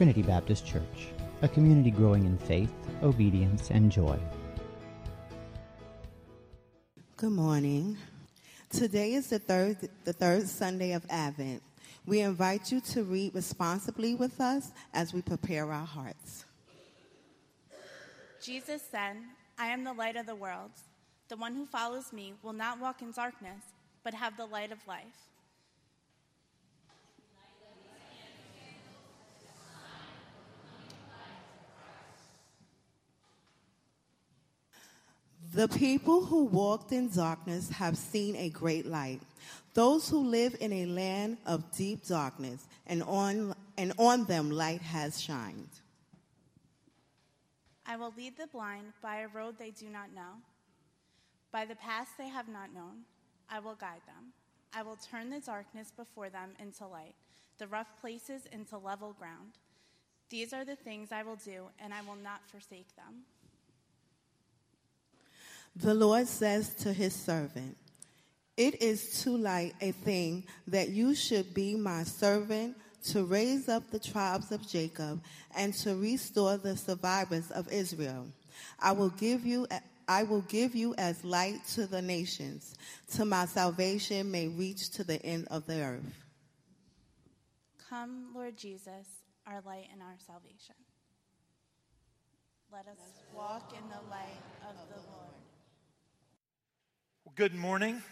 Trinity Baptist Church, a community growing in faith, obedience, and joy. Good morning. Today is the third, the third Sunday of Advent. We invite you to read responsibly with us as we prepare our hearts. Jesus said, I am the light of the world. The one who follows me will not walk in darkness, but have the light of life. The people who walked in darkness have seen a great light. Those who live in a land of deep darkness, and on, and on them light has shined. I will lead the blind by a road they do not know. By the paths they have not known, I will guide them. I will turn the darkness before them into light, the rough places into level ground. These are the things I will do, and I will not forsake them. The Lord says to his servant, It is too light a thing that you should be my servant to raise up the tribes of Jacob and to restore the survivors of Israel. I will give you I will give you as light to the nations, to my salvation may reach to the end of the earth. Come, Lord Jesus, our light and our salvation. Let us walk in the light of the Lord. Good morning.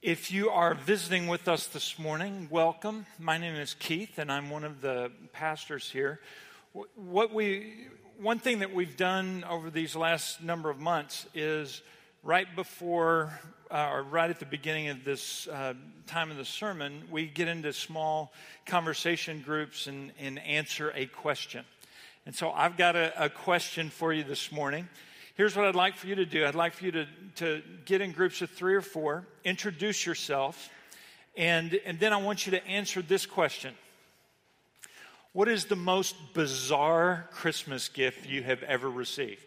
If you are visiting with us this morning, welcome. My name is Keith, and I'm one of the pastors here. What we, one thing that we've done over these last number of months is right before uh, or right at the beginning of this uh, time of the sermon, we get into small conversation groups and, and answer a question. And so I've got a, a question for you this morning. Here's what I'd like for you to do I'd like for you to, to get in groups of three or four, introduce yourself, and, and then I want you to answer this question What is the most bizarre Christmas gift you have ever received?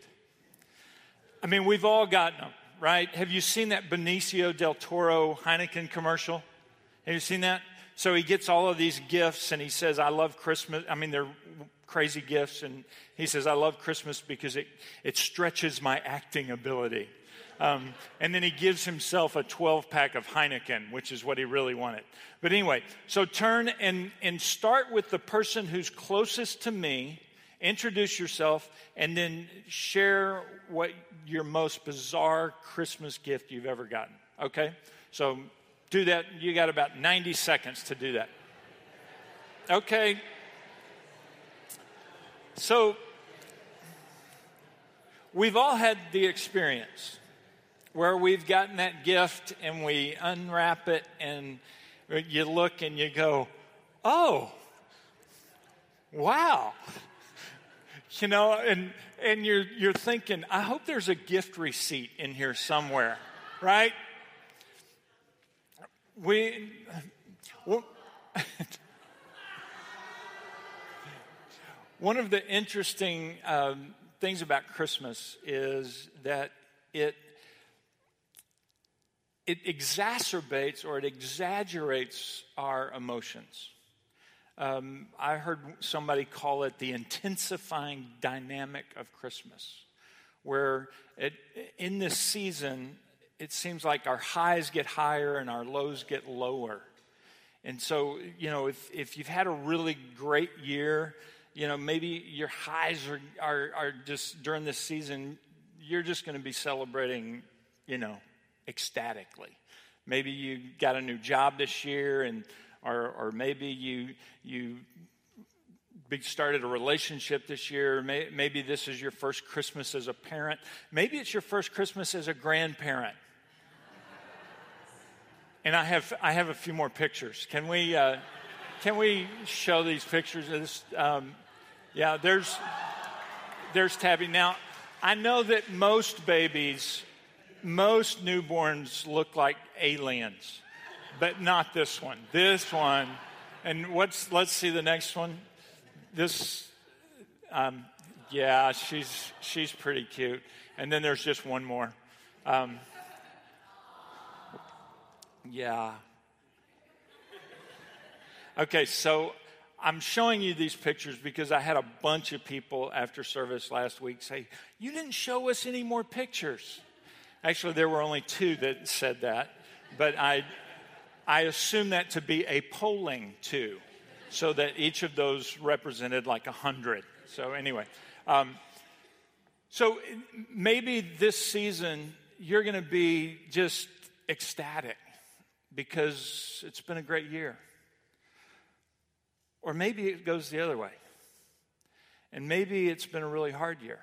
I mean, we've all gotten them, right? Have you seen that Benicio del Toro Heineken commercial? Have you seen that? So he gets all of these gifts and he says, I love Christmas. I mean, they're crazy gifts. And he says, I love Christmas because it, it stretches my acting ability. Um, and then he gives himself a 12 pack of Heineken, which is what he really wanted. But anyway, so turn and, and start with the person who's closest to me. Introduce yourself and then share what your most bizarre Christmas gift you've ever gotten. Okay? So do that. You got about 90 seconds to do that. Okay. So, we've all had the experience where we've gotten that gift and we unwrap it and you look and you go, oh, wow. You know, and, and you're, you're thinking, I hope there's a gift receipt in here somewhere, right? We, One of the interesting um, things about Christmas is that it it exacerbates or it exaggerates our emotions. Um, I heard somebody call it the intensifying dynamic of Christmas, where it, in this season, it seems like our highs get higher and our lows get lower. And so, you know, if, if you've had a really great year, you know, maybe your highs are, are, are just during this season, you're just going to be celebrating, you know, ecstatically. Maybe you got a new job this year, and or, or maybe you, you started a relationship this year. Maybe this is your first Christmas as a parent. Maybe it's your first Christmas as a grandparent. And I have, I have a few more pictures. Can we, uh, can we show these pictures? This, um, yeah, there's, there's Tabby. Now, I know that most babies, most newborns look like aliens, but not this one. This one, and what's, let's see the next one. This, um, yeah, she's, she's pretty cute. And then there's just one more. Um, yeah. Okay, so I'm showing you these pictures because I had a bunch of people after service last week say, You didn't show us any more pictures. Actually, there were only two that said that, but I, I assume that to be a polling two, so that each of those represented like a hundred. So, anyway, um, so maybe this season you're going to be just ecstatic because it's been a great year. Or maybe it goes the other way. And maybe it's been a really hard year.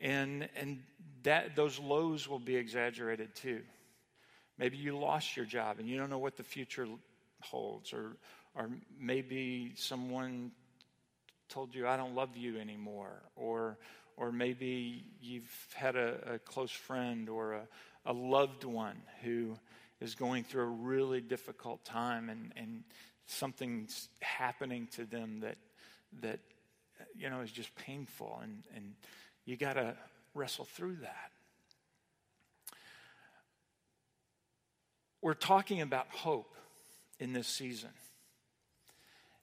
And, and that, those lows will be exaggerated too. Maybe you lost your job and you don't know what the future holds. Or, or maybe someone told you, I don't love you anymore. Or, or maybe you've had a, a close friend or a, a loved one who is going through a really difficult time and, and something's happening to them that, that you know, is just painful. And, and you got to wrestle through that. We're talking about hope in this season.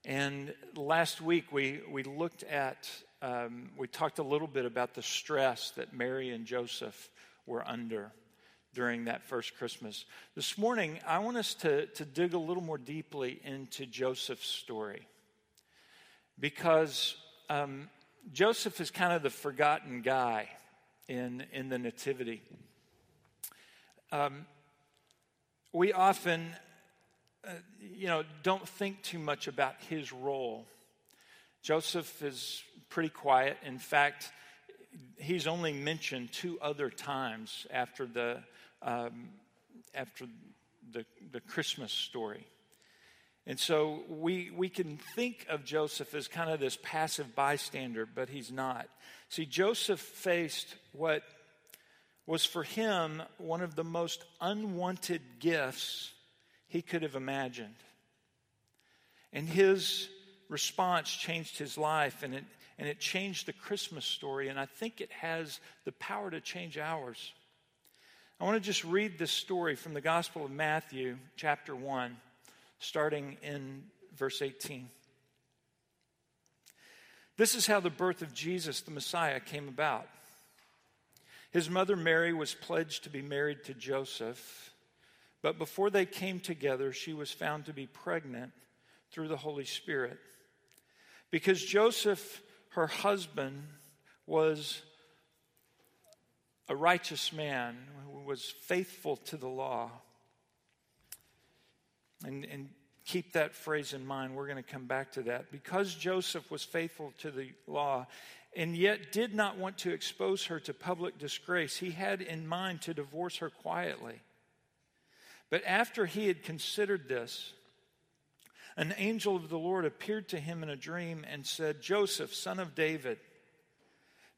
And last week we, we looked at, um, we talked a little bit about the stress that Mary and Joseph were under during that first Christmas. This morning, I want us to, to dig a little more deeply into Joseph's story because um, Joseph is kind of the forgotten guy in, in the Nativity. Um, we often, uh, you know, don't think too much about his role. Joseph is pretty quiet. In fact, he's only mentioned two other times after the um, after the, the Christmas story. And so we, we can think of Joseph as kind of this passive bystander, but he's not. See, Joseph faced what was for him one of the most unwanted gifts he could have imagined. And his response changed his life, and it, and it changed the Christmas story, and I think it has the power to change ours. I want to just read this story from the Gospel of Matthew, chapter 1, starting in verse 18. This is how the birth of Jesus, the Messiah, came about. His mother Mary was pledged to be married to Joseph, but before they came together, she was found to be pregnant through the Holy Spirit. Because Joseph, her husband, was a righteous man was faithful to the law. And, and keep that phrase in mind. We're going to come back to that. Because Joseph was faithful to the law and yet did not want to expose her to public disgrace, he had in mind to divorce her quietly. But after he had considered this, an angel of the Lord appeared to him in a dream and said, Joseph, son of David,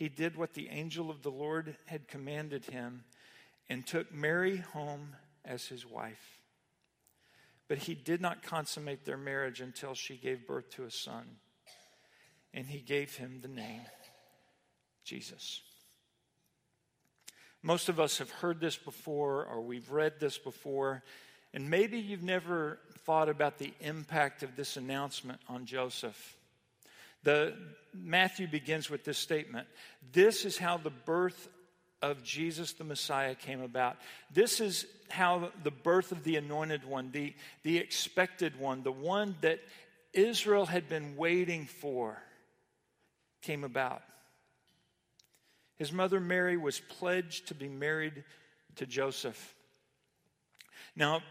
he did what the angel of the Lord had commanded him and took Mary home as his wife. But he did not consummate their marriage until she gave birth to a son, and he gave him the name Jesus. Most of us have heard this before, or we've read this before, and maybe you've never thought about the impact of this announcement on Joseph. The, Matthew begins with this statement This is how the birth of Jesus the Messiah came about. This is how the birth of the anointed one, the, the expected one, the one that Israel had been waiting for, came about. His mother Mary was pledged to be married to Joseph. Now,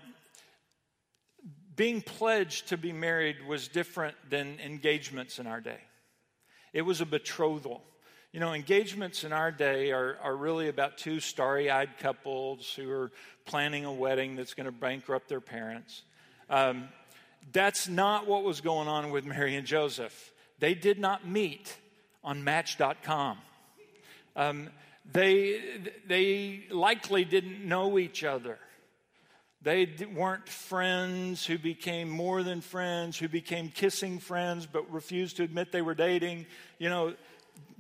being pledged to be married was different than engagements in our day. It was a betrothal. You know, engagements in our day are, are really about two starry eyed couples who are planning a wedding that's going to bankrupt their parents. Um, that's not what was going on with Mary and Joseph. They did not meet on Match.com. Um, they, they likely didn't know each other. They weren't friends who became more than friends, who became kissing friends but refused to admit they were dating. You know,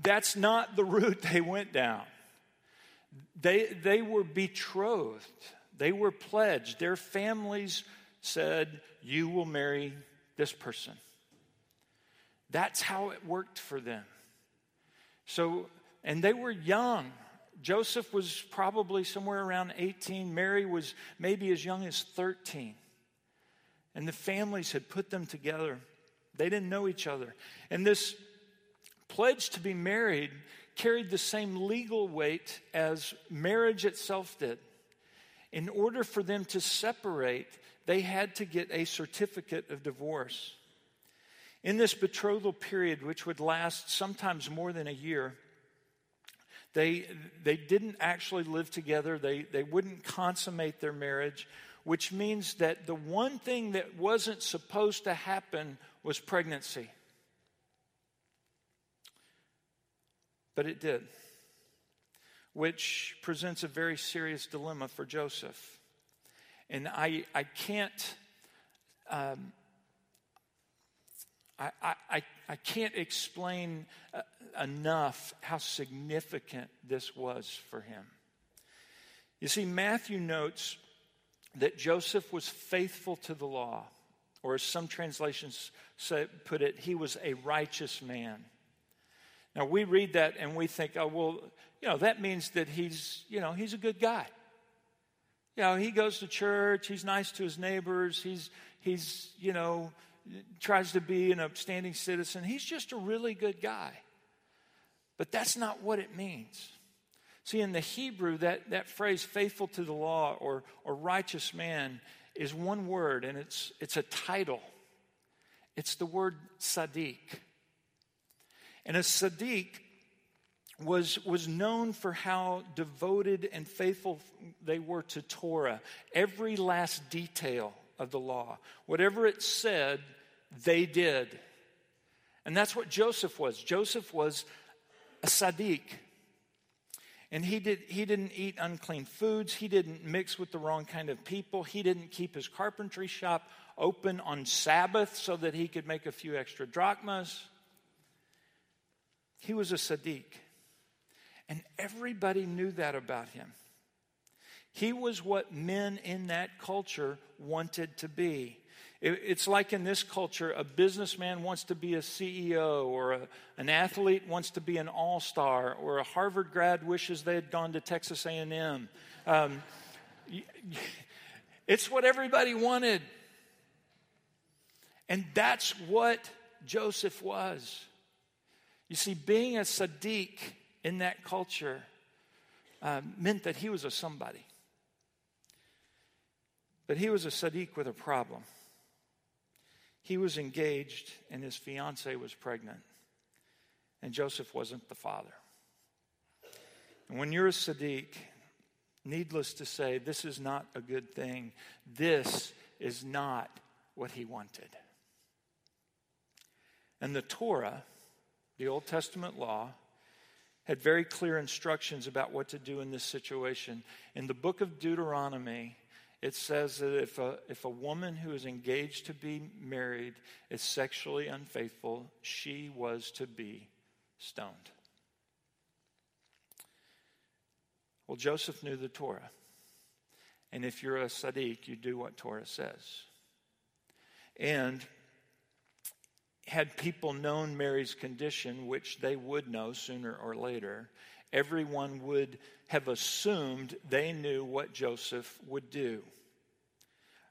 that's not the route they went down. They, they were betrothed, they were pledged. Their families said, You will marry this person. That's how it worked for them. So, and they were young. Joseph was probably somewhere around 18. Mary was maybe as young as 13. And the families had put them together. They didn't know each other. And this pledge to be married carried the same legal weight as marriage itself did. In order for them to separate, they had to get a certificate of divorce. In this betrothal period, which would last sometimes more than a year, they, they didn't actually live together. They, they wouldn't consummate their marriage, which means that the one thing that wasn't supposed to happen was pregnancy. But it did, which presents a very serious dilemma for Joseph. And I, I can't. Um, I, I, I can't explain uh, enough how significant this was for him. You see, Matthew notes that Joseph was faithful to the law, or as some translations say, put it, he was a righteous man. Now we read that and we think, oh, well, you know, that means that he's, you know, he's a good guy. You know, he goes to church, he's nice to his neighbors, he's, he's, you know, tries to be an upstanding citizen. He's just a really good guy. But that's not what it means. See, in the Hebrew, that, that phrase, faithful to the law or, or righteous man, is one word, and it's, it's a title. It's the word Sadiq. And a Sadiq was, was known for how devoted and faithful they were to Torah. Every last detail of the law. Whatever it said, they did. And that's what Joseph was. Joseph was a Sadiq. And he, did, he didn't eat unclean foods. He didn't mix with the wrong kind of people. He didn't keep his carpentry shop open on Sabbath so that he could make a few extra drachmas. He was a Sadiq. And everybody knew that about him. He was what men in that culture wanted to be. It's like in this culture, a businessman wants to be a CEO, or a, an athlete wants to be an all-star, or a Harvard grad wishes they had gone to Texas A&M. Um, it's what everybody wanted. And that's what Joseph was. You see, being a Sadiq in that culture uh, meant that he was a somebody. But he was a Sadiq with a problem. He was engaged and his fiancee was pregnant, and Joseph wasn't the father. And when you're a Sadiq, needless to say, this is not a good thing. This is not what he wanted. And the Torah, the Old Testament law, had very clear instructions about what to do in this situation. In the book of Deuteronomy, it says that if a, if a woman who is engaged to be married is sexually unfaithful, she was to be stoned. Well, Joseph knew the Torah. And if you're a Sadiq, you do what Torah says. And had people known Mary's condition, which they would know sooner or later, everyone would have assumed they knew what Joseph would do.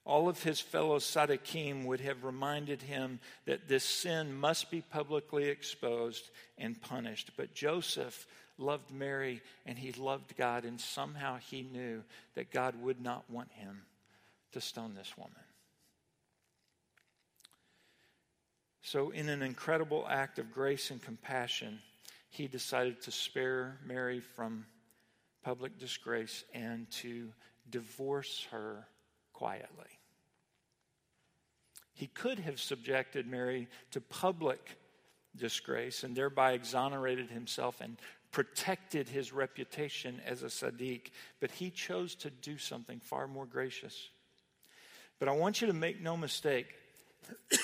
All of his fellow Sadiqim would have reminded him that this sin must be publicly exposed and punished. But Joseph loved Mary and he loved God, and somehow he knew that God would not want him to stone this woman. So, in an incredible act of grace and compassion, he decided to spare Mary from public disgrace and to divorce her quietly. He could have subjected Mary to public disgrace and thereby exonerated himself and protected his reputation as a Sadiq, but he chose to do something far more gracious. But I want you to make no mistake.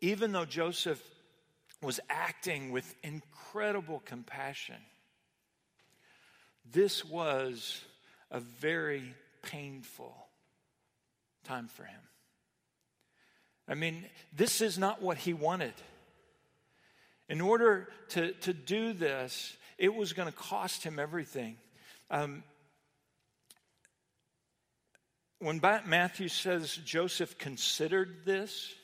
Even though Joseph was acting with incredible compassion, this was a very painful time for him. I mean, this is not what he wanted. In order to, to do this, it was going to cost him everything. Um, when Matthew says Joseph considered this,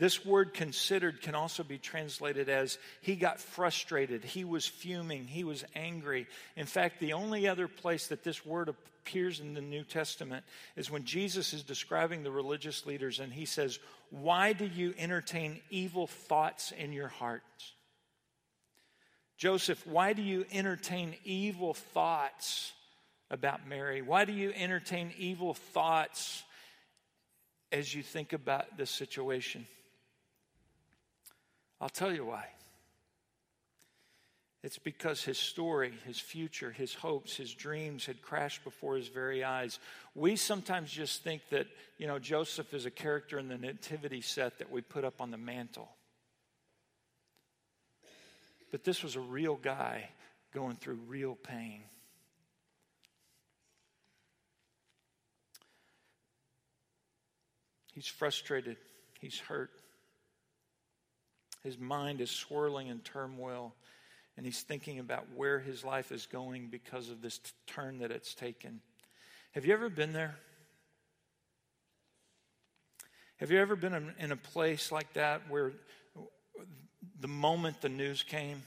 this word considered can also be translated as he got frustrated, he was fuming, he was angry. In fact, the only other place that this word appears in the New Testament is when Jesus is describing the religious leaders and he says, Why do you entertain evil thoughts in your hearts? Joseph, why do you entertain evil thoughts about Mary? Why do you entertain evil thoughts as you think about this situation? I'll tell you why. It's because his story, his future, his hopes, his dreams had crashed before his very eyes. We sometimes just think that, you know, Joseph is a character in the nativity set that we put up on the mantle. But this was a real guy going through real pain. He's frustrated, he's hurt. His mind is swirling in turmoil, and he's thinking about where his life is going because of this t- turn that it's taken. Have you ever been there? Have you ever been in, a place like that where the moment the news came,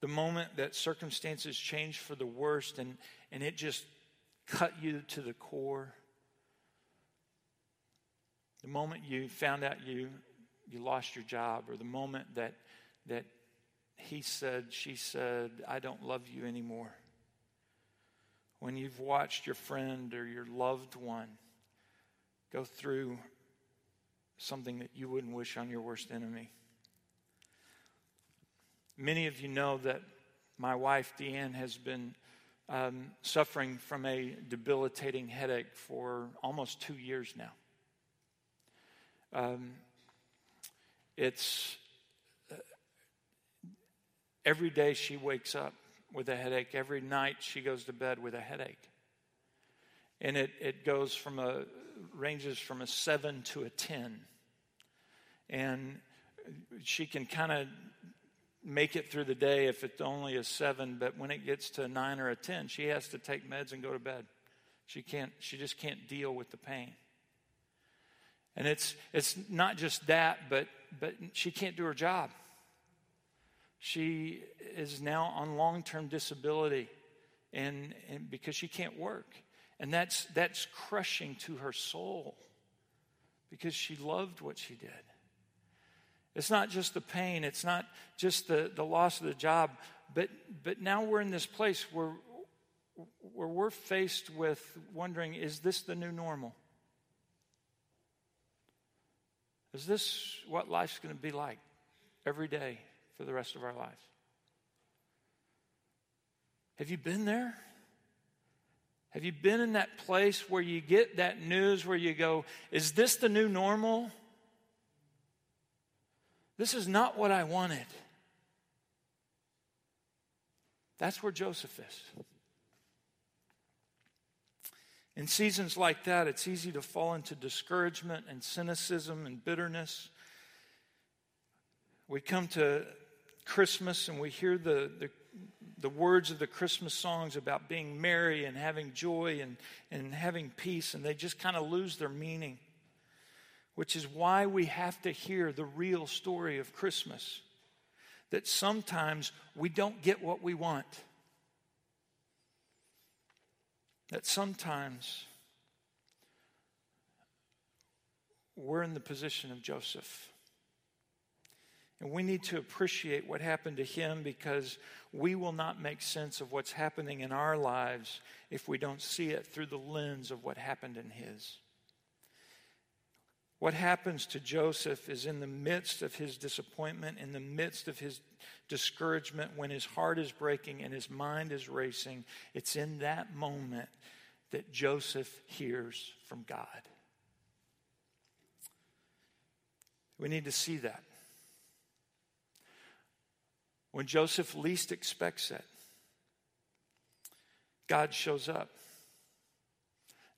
the moment that circumstances changed for the worst and, and it just cut you to the core? The moment you found out you you lost your job or the moment that that he said she said i don't love you anymore. When you've watched your friend or your loved one go through something that you wouldn't wish on your worst enemy. Many of you know that my wife deanne has been um, suffering from a debilitating headache for almost two years now. Um, it's uh, every day she wakes up with a headache. Every night she goes to bed with a headache. And it, it goes from a, ranges from a seven to a 10. And she can kind of make it through the day if it's only a seven, but when it gets to a nine or a 10, she has to take meds and go to bed. She can't, she just can't deal with the pain. And it's, it's not just that, but, but she can't do her job. She is now on long term disability and, and because she can't work. And that's, that's crushing to her soul because she loved what she did. It's not just the pain, it's not just the, the loss of the job, but, but now we're in this place where, where we're faced with wondering is this the new normal? Is this what life's going to be like every day for the rest of our lives? Have you been there? Have you been in that place where you get that news where you go, Is this the new normal? This is not what I wanted. That's where Joseph is. In seasons like that, it's easy to fall into discouragement and cynicism and bitterness. We come to Christmas and we hear the, the, the, words of the Christmas songs about being merry and having joy and, and having peace, and they just kind of lose their meaning, which is why we have to hear the real story of Christmas. That sometimes we don't get what we want that sometimes we're in the position of Joseph. And we need to appreciate what happened to him because we will not make sense of what's happening in our lives if we don't see it through the lens of what happened in his. What happens to Joseph is in the midst of his disappointment, in the midst of his discouragement, when his heart is breaking and his mind is racing, it's in that moment that Joseph hears from God. We need to see that. When Joseph least expects it, God shows up.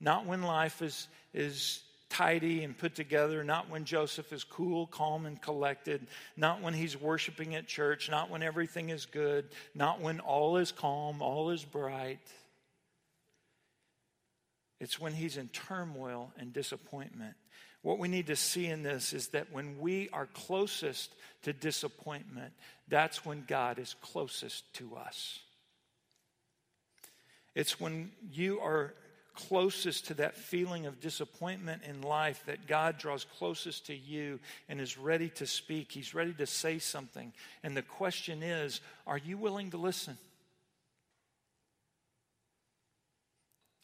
Not when life is, is tidy and put together, not when Joseph is cool, calm, and collected, not when he's worshiping at church, not when everything is good, not when all is calm, all is bright. It's when he's in turmoil and disappointment. What we need to see in this is that when we are closest to disappointment, that's when God is closest to us. It's when you are closest to that feeling of disappointment in life that God draws closest to you and is ready to speak. He's ready to say something. And the question is are you willing to listen?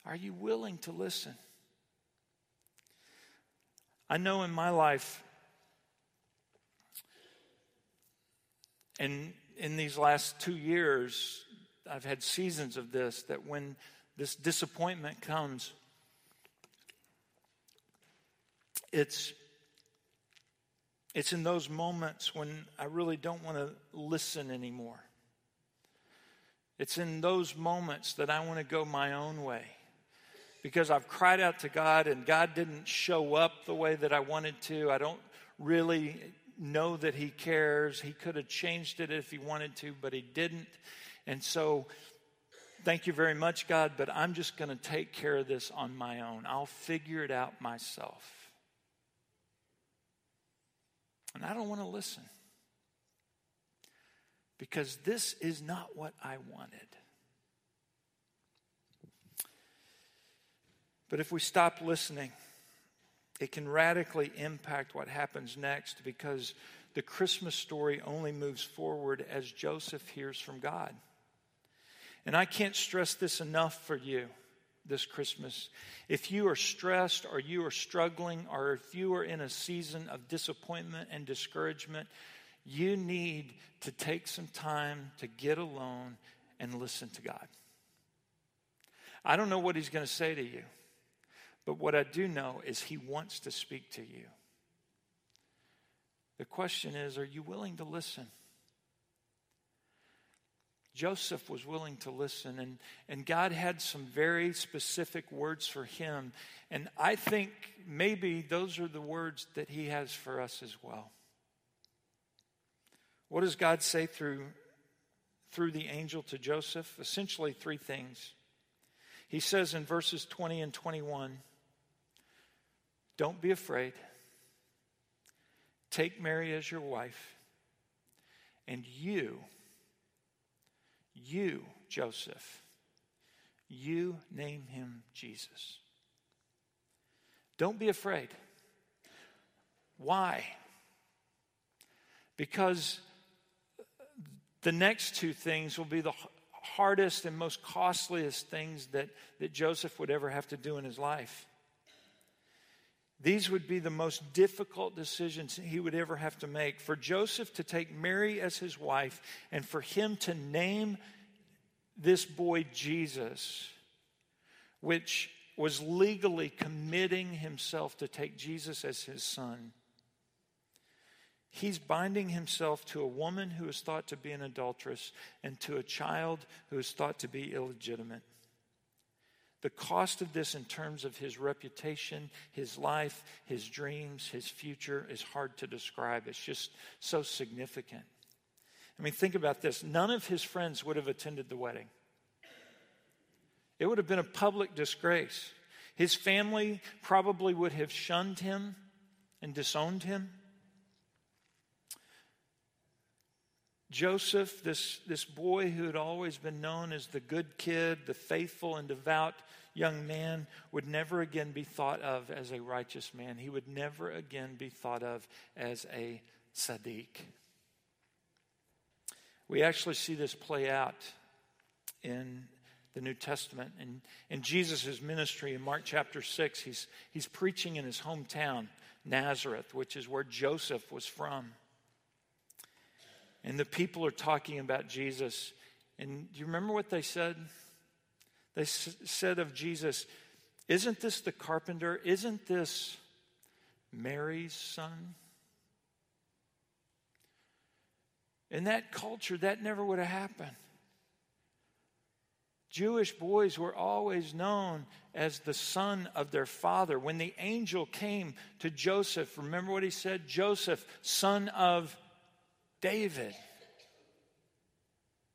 Are you willing to listen? I know in my life, and in these last two years, I've had seasons of this that when this disappointment comes, it's it's in those moments when I really don't want to listen anymore. It's in those moments that I want to go my own way because I've cried out to God and God didn't show up the way that I wanted to. I don't really know that He cares. He could have changed it if He wanted to, but He didn't. And so, thank you very much, God, but I'm just going to take care of this on my own. I'll figure it out myself. And I don't want to listen because this is not what I wanted. But if we stop listening, it can radically impact what happens next because the Christmas story only moves forward as Joseph hears from God. And I can't stress this enough for you this Christmas. If you are stressed or you are struggling or if you are in a season of disappointment and discouragement, you need to take some time to get alone and listen to God. I don't know what He's going to say to you. But what I do know is He wants to speak to you. The question is are you willing to listen? Joseph was willing to listen, and, and God had some very specific words for him. And I think maybe those are the words that He has for us as well. What does God say through, through the angel to Joseph? Essentially, three things. He says in verses 20 and 21 don't be afraid. Take Mary as your wife. And you, you, Joseph, you name him Jesus. Don't be afraid. Why? Because the next two things will be the hardest and most costliest things that, that Joseph would ever have to do in his life. These would be the most difficult decisions he would ever have to make. For Joseph to take Mary as his wife and for him to name this boy Jesus, which was legally committing himself to take Jesus as his son. He's binding himself to a woman who is thought to be an adulteress and to a child who is thought to be illegitimate. The cost of this, in terms of his reputation, his life, his dreams, his future, is hard to describe. It's just so significant. I mean, think about this none of his friends would have attended the wedding, it would have been a public disgrace. His family probably would have shunned him and disowned him. Joseph, this, this boy who had always been known as the good kid, the faithful and devout young man, would never again be thought of as a righteous man. He would never again be thought of as a Sadiq. We actually see this play out in the New Testament. And in Jesus' ministry in Mark chapter 6, he's, he's preaching in his hometown, Nazareth, which is where Joseph was from. And the people are talking about Jesus. And do you remember what they said? They s- said of Jesus, Isn't this the carpenter? Isn't this Mary's son? In that culture, that never would have happened. Jewish boys were always known as the son of their father. When the angel came to Joseph, remember what he said? Joseph, son of David.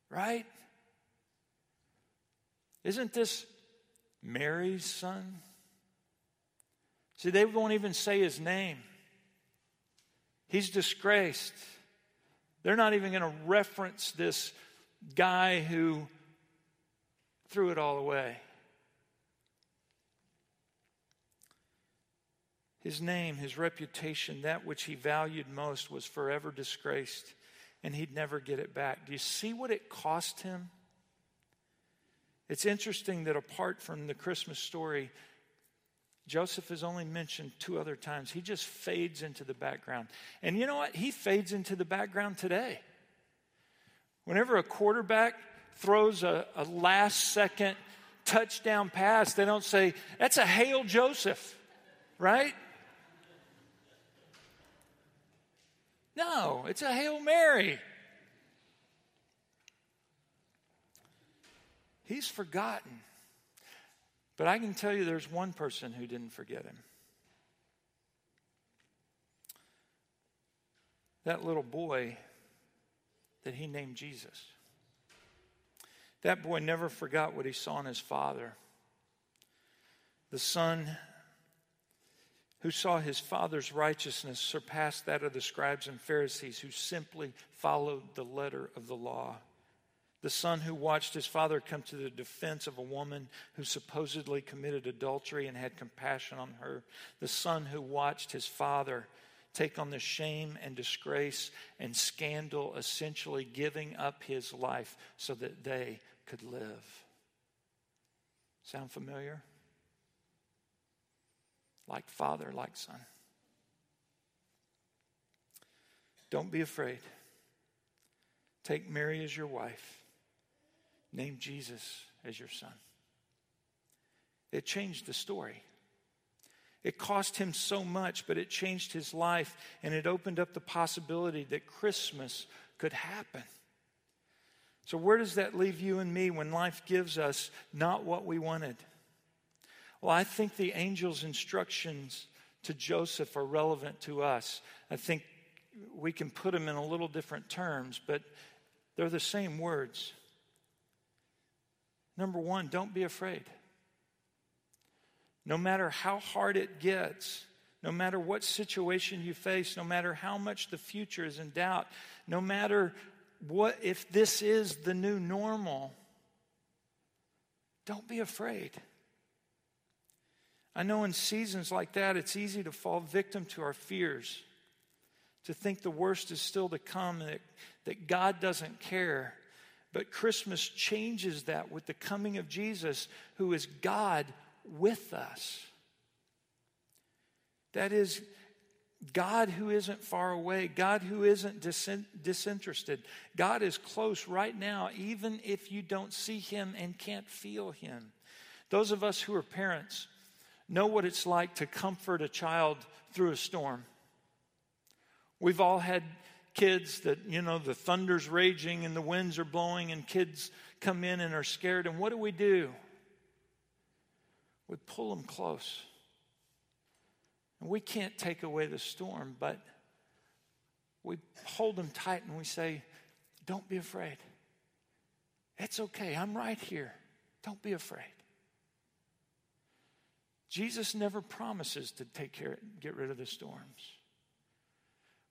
Right? Isn't this Mary's son? See, they won't even say his name. He's disgraced. They're not even going to reference this guy who threw it all away. His name, his reputation, that which he valued most, was forever disgraced, and he'd never get it back. Do you see what it cost him? It's interesting that apart from the Christmas story, Joseph is only mentioned two other times. He just fades into the background. And you know what? He fades into the background today. Whenever a quarterback throws a, a last second touchdown pass, they don't say, That's a Hail Joseph, right? No, it's a Hail Mary. He's forgotten. But I can tell you there's one person who didn't forget him. That little boy that he named Jesus. That boy never forgot what he saw in his father. The son who saw his father's righteousness surpass that of the scribes and Pharisees who simply followed the letter of the law. The son who watched his father come to the defense of a woman who supposedly committed adultery and had compassion on her. The son who watched his father take on the shame and disgrace and scandal, essentially giving up his life so that they could live. Sound familiar? Like father, like son. Don't be afraid. Take Mary as your wife. Name Jesus as your son. It changed the story. It cost him so much, but it changed his life and it opened up the possibility that Christmas could happen. So, where does that leave you and me when life gives us not what we wanted? Well, I think the angel's instructions to Joseph are relevant to us. I think we can put them in a little different terms, but they're the same words. Number one, don't be afraid. No matter how hard it gets, no matter what situation you face, no matter how much the future is in doubt, no matter what if this is the new normal, don't be afraid. I know in seasons like that, it's easy to fall victim to our fears, to think the worst is still to come, that, that God doesn't care. But Christmas changes that with the coming of Jesus, who is God with us. That is, God who isn't far away, God who isn't disinterested. God is close right now, even if you don't see Him and can't feel Him. Those of us who are parents know what it's like to comfort a child through a storm. We've all had kids that, you know, the thunder's raging and the winds are blowing, and kids come in and are scared. And what do we do? We pull them close. And we can't take away the storm, but we hold them tight and we say, Don't be afraid. It's okay. I'm right here. Don't be afraid. Jesus never promises to take care, and get rid of the storms.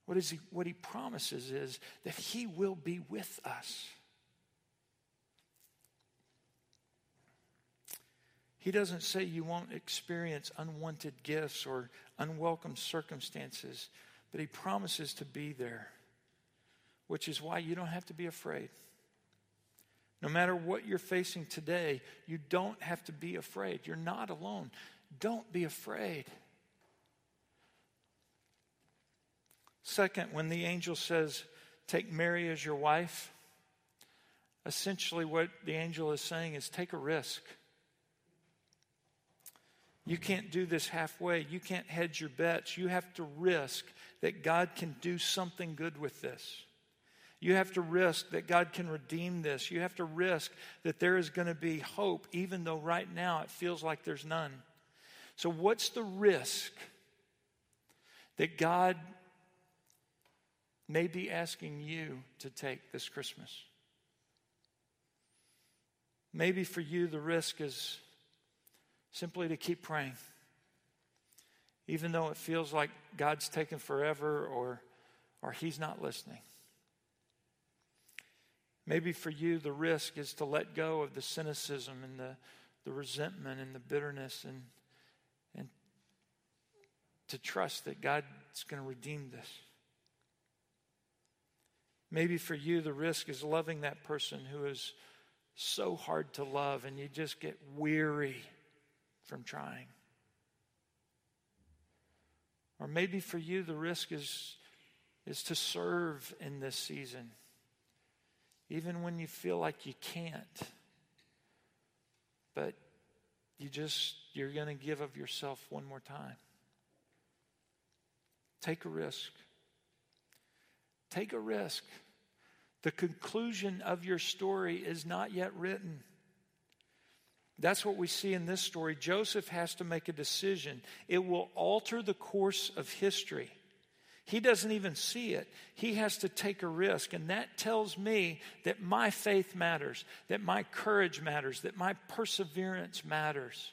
What, is he, what he promises is that he will be with us. He doesn't say you won't experience unwanted gifts or unwelcome circumstances, but He promises to be there. which is why you don't have to be afraid. No matter what you're facing today, you don't have to be afraid. You're not alone. Don't be afraid. Second, when the angel says, Take Mary as your wife, essentially what the angel is saying is take a risk. You can't do this halfway. You can't hedge your bets. You have to risk that God can do something good with this. You have to risk that God can redeem this. You have to risk that there is going to be hope, even though right now it feels like there's none. So, what's the risk that God may be asking you to take this Christmas? Maybe for you, the risk is simply to keep praying. Even though it feels like God's taken forever or, or He's not listening. Maybe for you, the risk is to let go of the cynicism and the, the resentment and the bitterness and, and to trust that God's going to redeem this. Maybe for you, the risk is loving that person who is so hard to love and you just get weary from trying. Or maybe for you, the risk is, is to serve in this season, even when you feel like you can't. But you just, you're going to give of yourself one more time. Take a risk. Take a risk. The conclusion of your story is not yet written. That's what we see in this story. Joseph has to make a decision. It will alter the course of history. He doesn't even see it. He has to take a risk. And that tells me that my faith matters, that my courage matters, that my perseverance matters.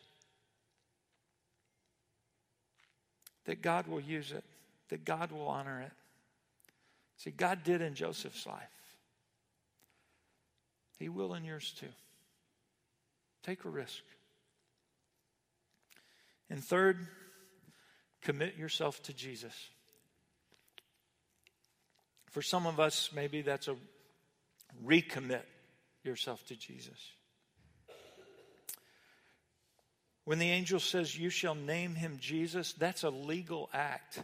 That God will use it, that God will honor it. See, God did in Joseph's life. He will in yours too. Take a risk. And third, commit yourself to Jesus. For some of us, maybe that's a recommit yourself to Jesus. When the angel says, You shall name him Jesus, that's a legal act.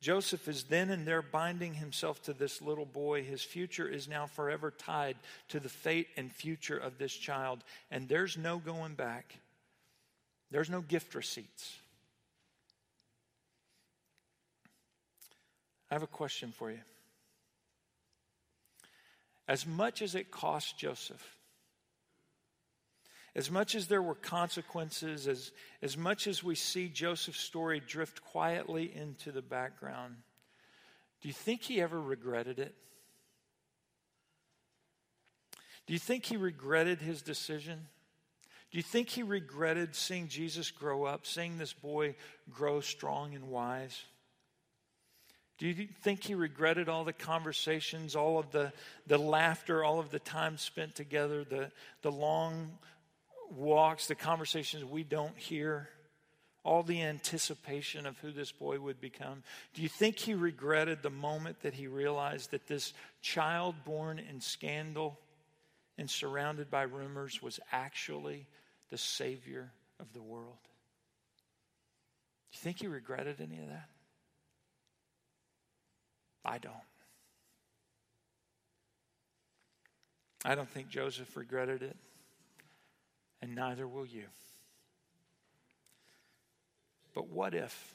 Joseph is then and there binding himself to this little boy. His future is now forever tied to the fate and future of this child. And there's no going back, there's no gift receipts. I have a question for you. As much as it cost Joseph, as much as there were consequences, as, as much as we see Joseph's story drift quietly into the background, do you think he ever regretted it? Do you think he regretted his decision? Do you think he regretted seeing Jesus grow up, seeing this boy grow strong and wise? Do you think he regretted all the conversations, all of the, the laughter, all of the time spent together, the, the long walks, the conversations we don't hear, all the anticipation of who this boy would become? Do you think he regretted the moment that he realized that this child born in scandal and surrounded by rumors was actually the Savior of the world? Do you think he regretted any of that? I don't. I don't think Joseph regretted it and neither will you. But what if?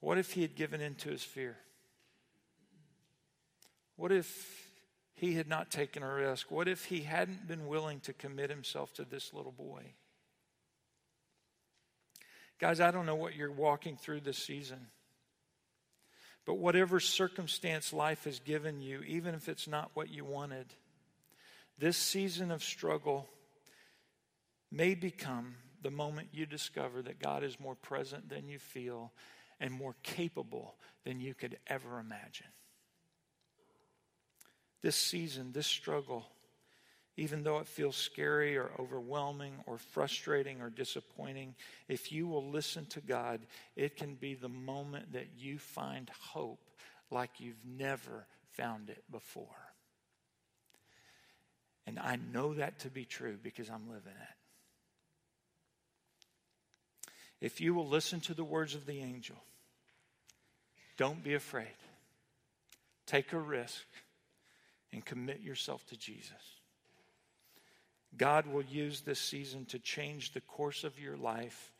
What if he had given in to his fear? What if he had not taken a risk? What if he hadn't been willing to commit himself to this little boy? Guys, I don't know what you're walking through this season. But whatever circumstance life has given you, even if it's not what you wanted, this season of struggle may become the moment you discover that God is more present than you feel and more capable than you could ever imagine. This season, this struggle, even though it feels scary or overwhelming or frustrating or disappointing, if you will listen to God, it can be the moment that you find hope like you've never found it before. I know that to be true because I'm living it. If you will listen to the words of the angel, don't be afraid. Take a risk and commit yourself to Jesus. God will use this season to change the course of your life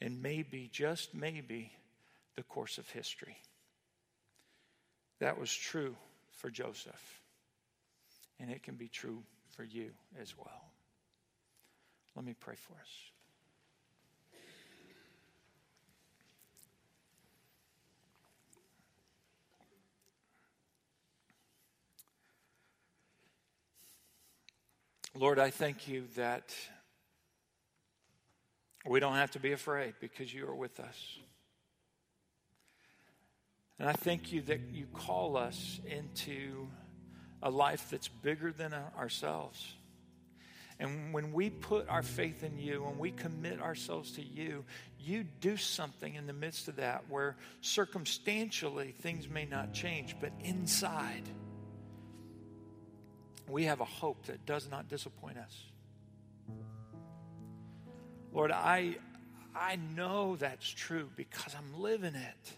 and maybe, just maybe, the course of history. That was true for Joseph, and it can be true for you as well. Let me pray for us. Lord, I thank you that we don't have to be afraid because you are with us. And I thank you that you call us into a life that's bigger than ourselves. And when we put our faith in you, when we commit ourselves to you, you do something in the midst of that where circumstantially things may not change, but inside, we have a hope that does not disappoint us. Lord, I, I know that's true because I'm living it.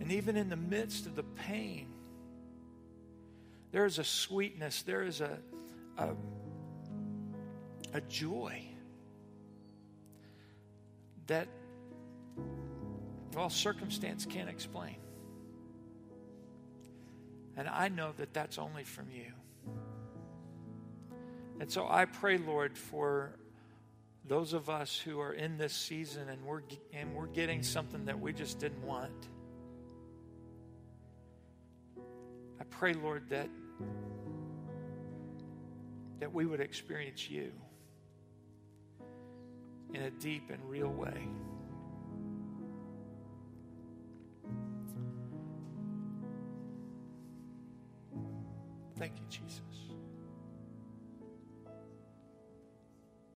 And even in the midst of the pain, there is a sweetness, there is a, a, a joy that, well, circumstance can't explain. And I know that that's only from you. And so I pray, Lord, for those of us who are in this season and we're, and we're getting something that we just didn't want. I pray, Lord, that, that we would experience you in a deep and real way. Thank you, Jesus.